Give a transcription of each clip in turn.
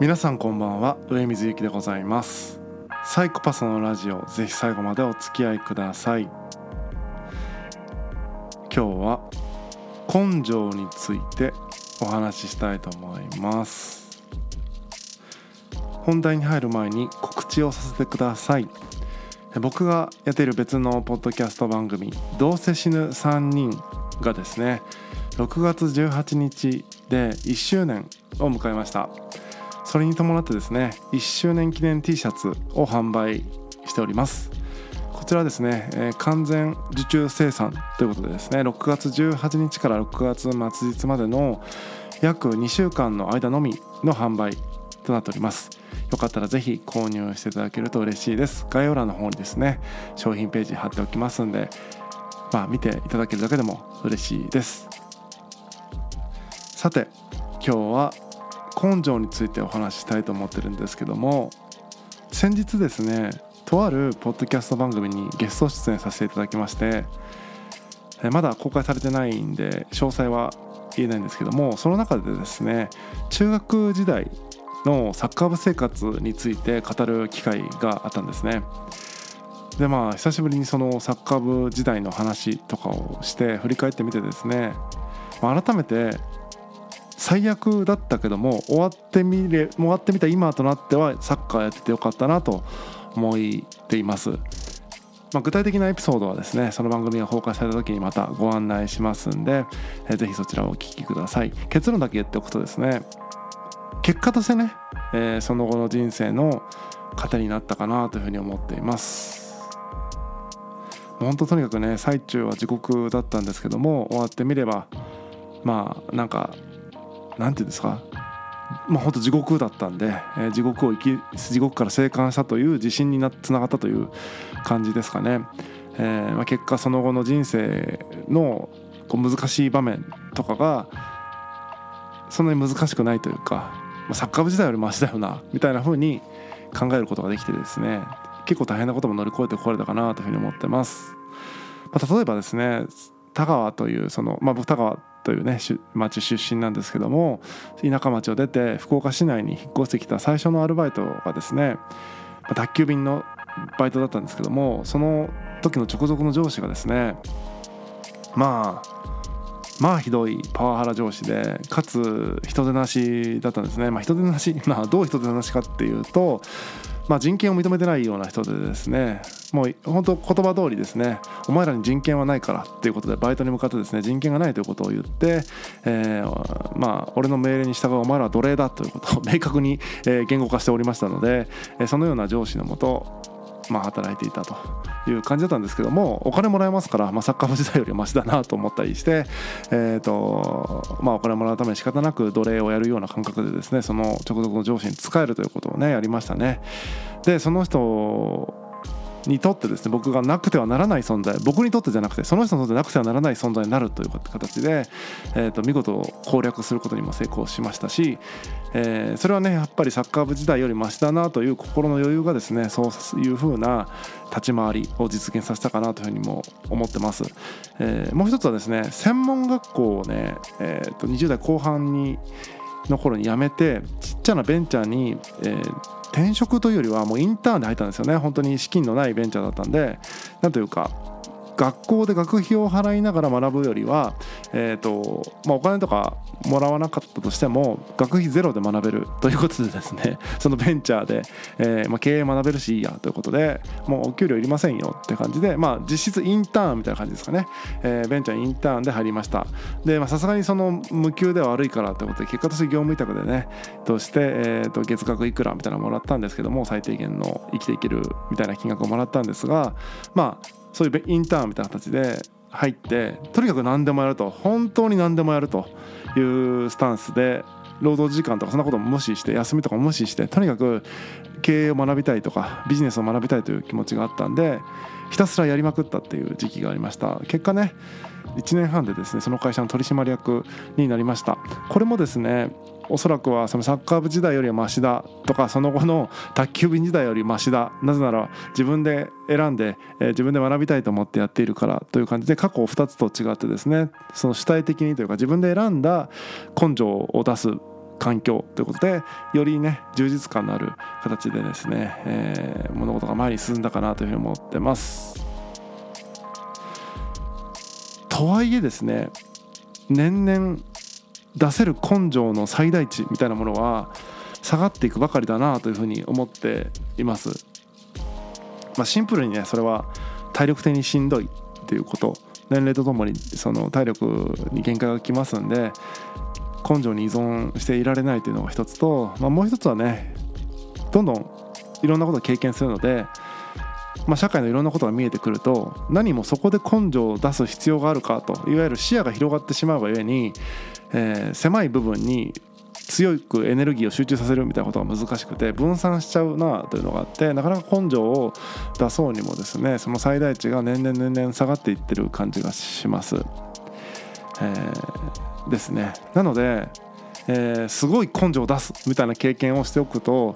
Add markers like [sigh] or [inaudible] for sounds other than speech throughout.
皆さんこんばんは。上水ゆきでございます。サイコパスのラジオぜひ最後までお付き合いください。今日は根性についてお話ししたいと思います。本題に入る前に告知をさせてください。僕がやっている別のポッドキャスト番組「どうせ死ぬ3人」がですね6月18日で1周年を迎えました。それに伴ってですね1周年記念 T シャツを販売しております。こちらですね、えー、完全受注生産ということでですね6月18日から6月末日までの約2週間の間のみの販売となっております。よかったらぜひ購入していただけると嬉しいです。概要欄の方にですね商品ページ貼っておきますんでまあ見ていただけるだけでも嬉しいです。さて今日は根性についてお話ししたいと思ってるんですけども先日ですねとあるポッドキャスト番組にゲスト出演させていただきましてまだ公開されてないんで詳細は言えないんですけどもその中でですね中学時代のサッカー部生活について語る機会があったんですね。でまあ久しぶりにそのサッカー部時代の話とかをして振り返ってみてですねま改めて最悪だったけども終わってみれ終わってみた今となってはサッカーやっててよかったなと思っています。まあ、具体的なエピソードはですねその番組が公開された時にまたご案内しますんで、えー、ぜひそちらをお聞きください結論だけ言っておくとですね結果としてね、えー、その後の人生の糧になったかなというふうに思っています本当とにかくね最中は地獄だったんですけども終わってみればまあなんか何て言うんですか？まあ本当地獄だったんで、えー、地獄を生き地獄から生還したという自信になつながったという感じですかね。えーまあ、結果その後の人生のこう難しい場面とかがそんなに難しくないというか、まあ、サッカー部時代よりマシだよなみたいな風に考えることができてですね結構大変なことも乗り越えてこられたかなというふうに思ってます。まあ、例えばですね田川というその、まあ、僕田川というね町出身なんですけども田舎町を出て福岡市内に引っ越してきた最初のアルバイトがですね宅急便のバイトだったんですけどもその時の直属の上司がですねまあまあひどいパワハラ上司でかつ人手なしだったんですね、まあ、人手なし、まあ、どう人手なしかっていうとまあ、人権を認めてないような人でですねもう本当言葉通りですねお前らに人権はないからっていうことでバイトに向かってですね人権がないということを言って、えー、まあ俺の命令に従うお前らは奴隷だということを明確に、言語化しておりましたので、そのような上司のもとまあ、働いていたという感じだったんですけどもお金もらえますから、まあ、サッカー部時代よりマシだなと思ったりして、えーとまあ、お金もらうために仕方なく奴隷をやるような感覚でですねその直属の上司に使えるということをねやりましたね。でその人にとってですね僕がなくてはならない存在僕にとってじゃなくてその人にとってなくてはならない存在になるという形で、えーと、見事攻略することにも成功しましたし、えー、それはねやっぱりサッカー部時代よりマシだなという心の余裕がですねそういう風な立ち回りを実現させたかなというふうにも思ってます、えー、もう一つはですね専門学校をね、えーと、20代後半にの頃に辞めてちっちゃなベンチャーに、えー転職というよりはもうインターンで入ったんですよね。本当に資金のないベンチャーだったんで。なんというか学校で学費を払いながら学ぶよりは、えーとまあ、お金とかもらわなかったとしても学費ゼロで学べるということでですね [laughs] そのベンチャーで、えーまあ、経営学べるしいいやということでもうお給料いりませんよって感じで、まあ、実質インターンみたいな感じですかね、えー、ベンチャーインターンで入りました。でさすがにその無給では悪いからということで結果として業務委託でねとして、えー、と月額いくらみたいなのもらったんですけども最低限の生きていけるみたいな金額をもらったんですがまあそういうインターンみたいな形で入ってとにかく何でもやると本当に何でもやるというスタンスで労働時間とかそんなことも無視して休みとかも無視してとにかく経営を学びたいとかビジネスを学びたいという気持ちがあったんでひたすらやりまくったっていう時期がありました。結果ね1年半でですねその会社の取締役になりました。これもですねおそらくはそのサッカー部時代よりはマシだとかその後の卓球部時代よりマシだ。なぜなら自分で選んで、えー、自分で学びたいと思ってやっているからという感じで過去2つと違ってですねその主体的にというか自分で選んだ根性を出す環境ということでよりね充実感のある形でですね、えー、物事が前に進んだかなというふうに思ってます。とはいえですね年々出せる根性の最大値みたいなものは下がっていくばかりだなというふうに思っています。まあ、シンプルにねそれは体力的にしんどいっていうこと年齢とともにその体力に限界がきますんで根性に依存していられないというのが一つと、まあ、もう一つはねどんどんいろんなことを経験するので、まあ、社会のいろんなことが見えてくると何もそこで根性を出す必要があるかといわゆる視野が広がってしまうがゆえに、えー、狭い部分に強くエネルギーを集中させるみたいなことが難しくて分散しちゃうなというのがあってなかなか根性を出そうにもですねその最大値が年々年々下がっていってる感じがします。えー、ですね。なので、えー、すごい根性を出すみたいな経験をしておくと、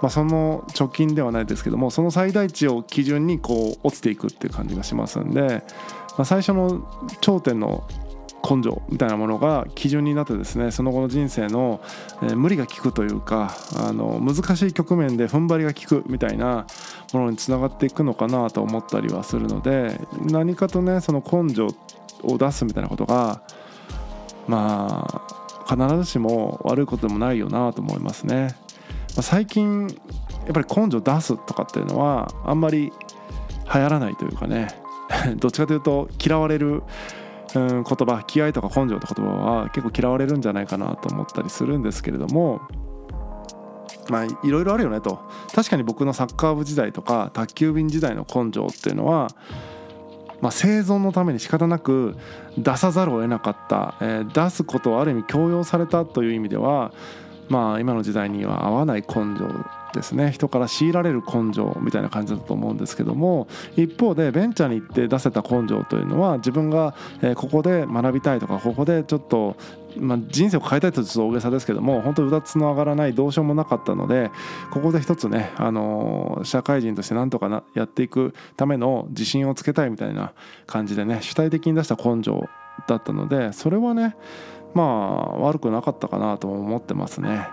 まあ、その貯金ではないですけどもその最大値を基準にこう落ちていくっていう感じがしますんで、まあ、最初の頂点の根性みたいなものが基準になってですねその後の人生の、えー、無理が効くというかあの難しい局面で踏ん張りが効くみたいなものにつながっていくのかなと思ったりはするので何かとねその根性を出すみたいなことがまあ必ずしも悪いことでもないよなと思いますね。まあ、最近やっぱり根性出すとかっていうのはあんまり流行らないというかね [laughs] どっちかというと嫌われるうん言葉気合とか根性って言葉は結構嫌われるんじゃないかなと思ったりするんですけれどもまあいろいろあるよねと確かに僕のサッカー部時代とか卓球便時代の根性っていうのはまあ、生存のために仕方なく出さざるを得なかった、えー、出すことをある意味強要されたという意味ではまあ今の時代には合わない根性ですね。人から強いられる根性みたいな感じだと思うんですけども一方でベンチャーに行って出せた根性というのは自分がここで学びたいとかここでちょっとまあ、人生を変えたいとちょっと大げさですけども本当うだつの上がらないどうしようもなかったのでここで一つね、あの社会人としてなんとかなやっていくための自信をつけたいみたいな感じでね主体的に出した根性だったのでそれはねまあ悪くなかったかなと思ってますね。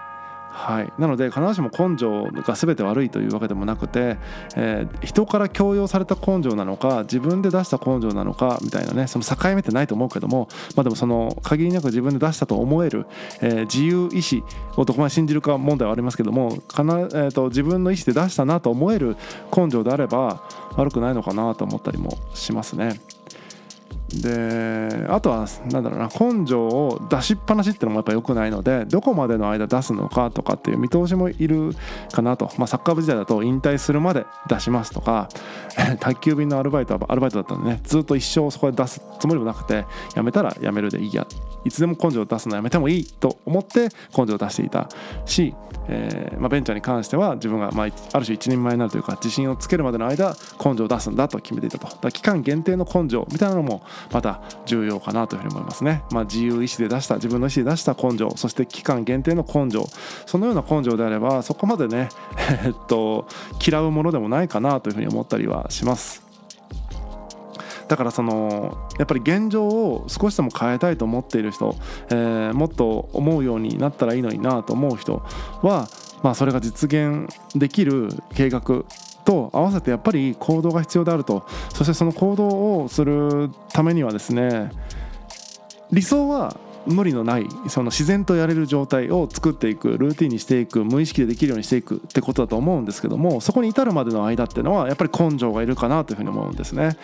はい、なので必ずしも根性が全て悪いというわけでもなくて、えー、人から強要された根性なのか自分で出した根性なのかみたいなねその境目ってないと思うけども、まあ、でもその限りなく自分で出したと思える、えー、自由意志をどこまで信じるか問題はありますけどもかな、えーと、自分の意思で出したなと思える根性であれば悪くないのかなと思ったりもしますね。であとはなんだろうな根性を出しっぱなしっていうのもやっぱ良くないのでどこまでの間出すのかとかっていう見通しもいるかなと、まあ、サッカー部時代だと引退するまで出しますとか [laughs] 宅急便のアルバイトはアルバイトだったんでねずっと一生そこで出すつもりもなくて辞めたら辞めるでいいや。いつでも根性を出すのやめてもいいと思って根性を出していたし、えーまあ、ベンチャーに関しては自分が、まあ、ある種一人前になるというか自信をつけるまでの間根性を出すんだと決めていたと。だ期間限定の根性みたいなのもまた重要かなというふうに思いますね、まあ、自由意志で出した自分の意思で出した根性そして期間限定の根性そのような根性であればそこまでね [laughs] えっと嫌うものでもないかなというふうに思ったりはします。だからそのやっぱり現状を少しでも変えたいと思っている人、えー、もっと思うようになったらいいのになと思う人は、まあ、それが実現できる計画と合わせてやっぱり行動が必要であると。そしてその行動をするためにはですね理想は無理のないその自然とやれる状態を作っていくルーティンにしていく無意識でできるようにしていくってことだと思うんですけどもそこに至るまでの間っていうのはやっぱり根性がいるかなというふうに思うんですね。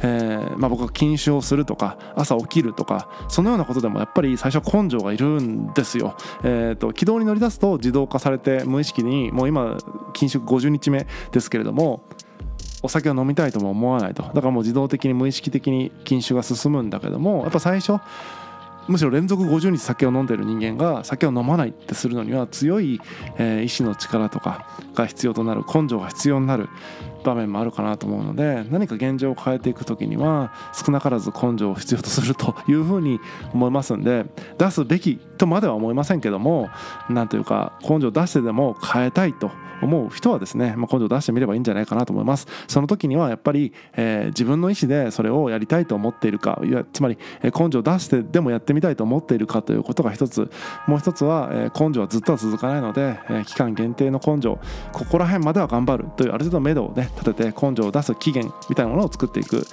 えーまあ、僕は禁酒をするとか朝起きるとかそのようなことでもやっぱり最初は根性がいるんですよ。えーと、軌道に乗り出すと自動化されて無意識にもう今禁酒50日目ですけれどもお酒を飲みたいとも思わないとだからもう自動的に無意識的に禁酒が進むんだけどもやっぱ最初むしろ連続50日酒を飲んでる人間が酒を飲まないってするのには強い、えー、意志の力とかが必要となる根性が必要になる場面もあるかなと思うので何か現状を変えていく時には少なからず根性を必要とするというふうに思いますんで出すべきとまでは思いませんけどもなんというか根性を出してでも変えたいと思う人はですね、まあ、根性を出してみればいいんじゃないかなと思います。その時にはやっぱり、えー、自分の意思でそれをやりたいと思っているかいやつまり、え根性を出してでもやってみたいと思っているかということが一つ。もう一つは、えー、根性はずっとは続かないので、えー、期間限定の根性ここら辺までは頑張るというある程度目処をね立てて根性を出す期限みたいなものを作っていく。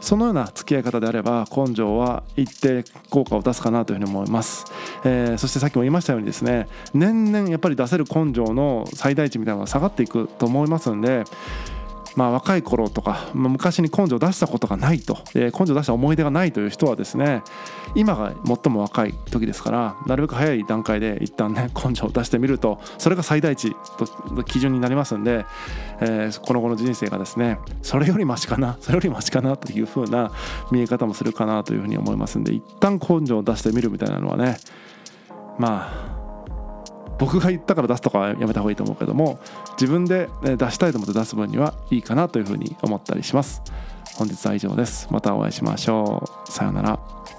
そのような付き合い方であれば根性は一定効果を出すかなというふうに思います、ー、そしてさっきも言いましたようにですね年々やっぱり出せる根性の最大値みたいなのが下がっていくと思いますんでまあ、若い頃とか、昔に根性を出したことがないと、えー、根性を出した思い出がないという人はですね今が最も若い時ですからなるべく早い段階で一旦ね根性を出してみるとそれが最大値と基準になりますんで、えー、この後の人生がですねそれよりマシかなそれよりマシかなという風な見え方もするかなというふうに思いますんで一旦根性を出してみるみたいなのはねまあ僕が言ったから出すとかはやめた方がいいと思うけども自分で出したいと思って出す分にはいいかなというふうに思ったりします。本日は以上です。またお会いしましょう。さようなら。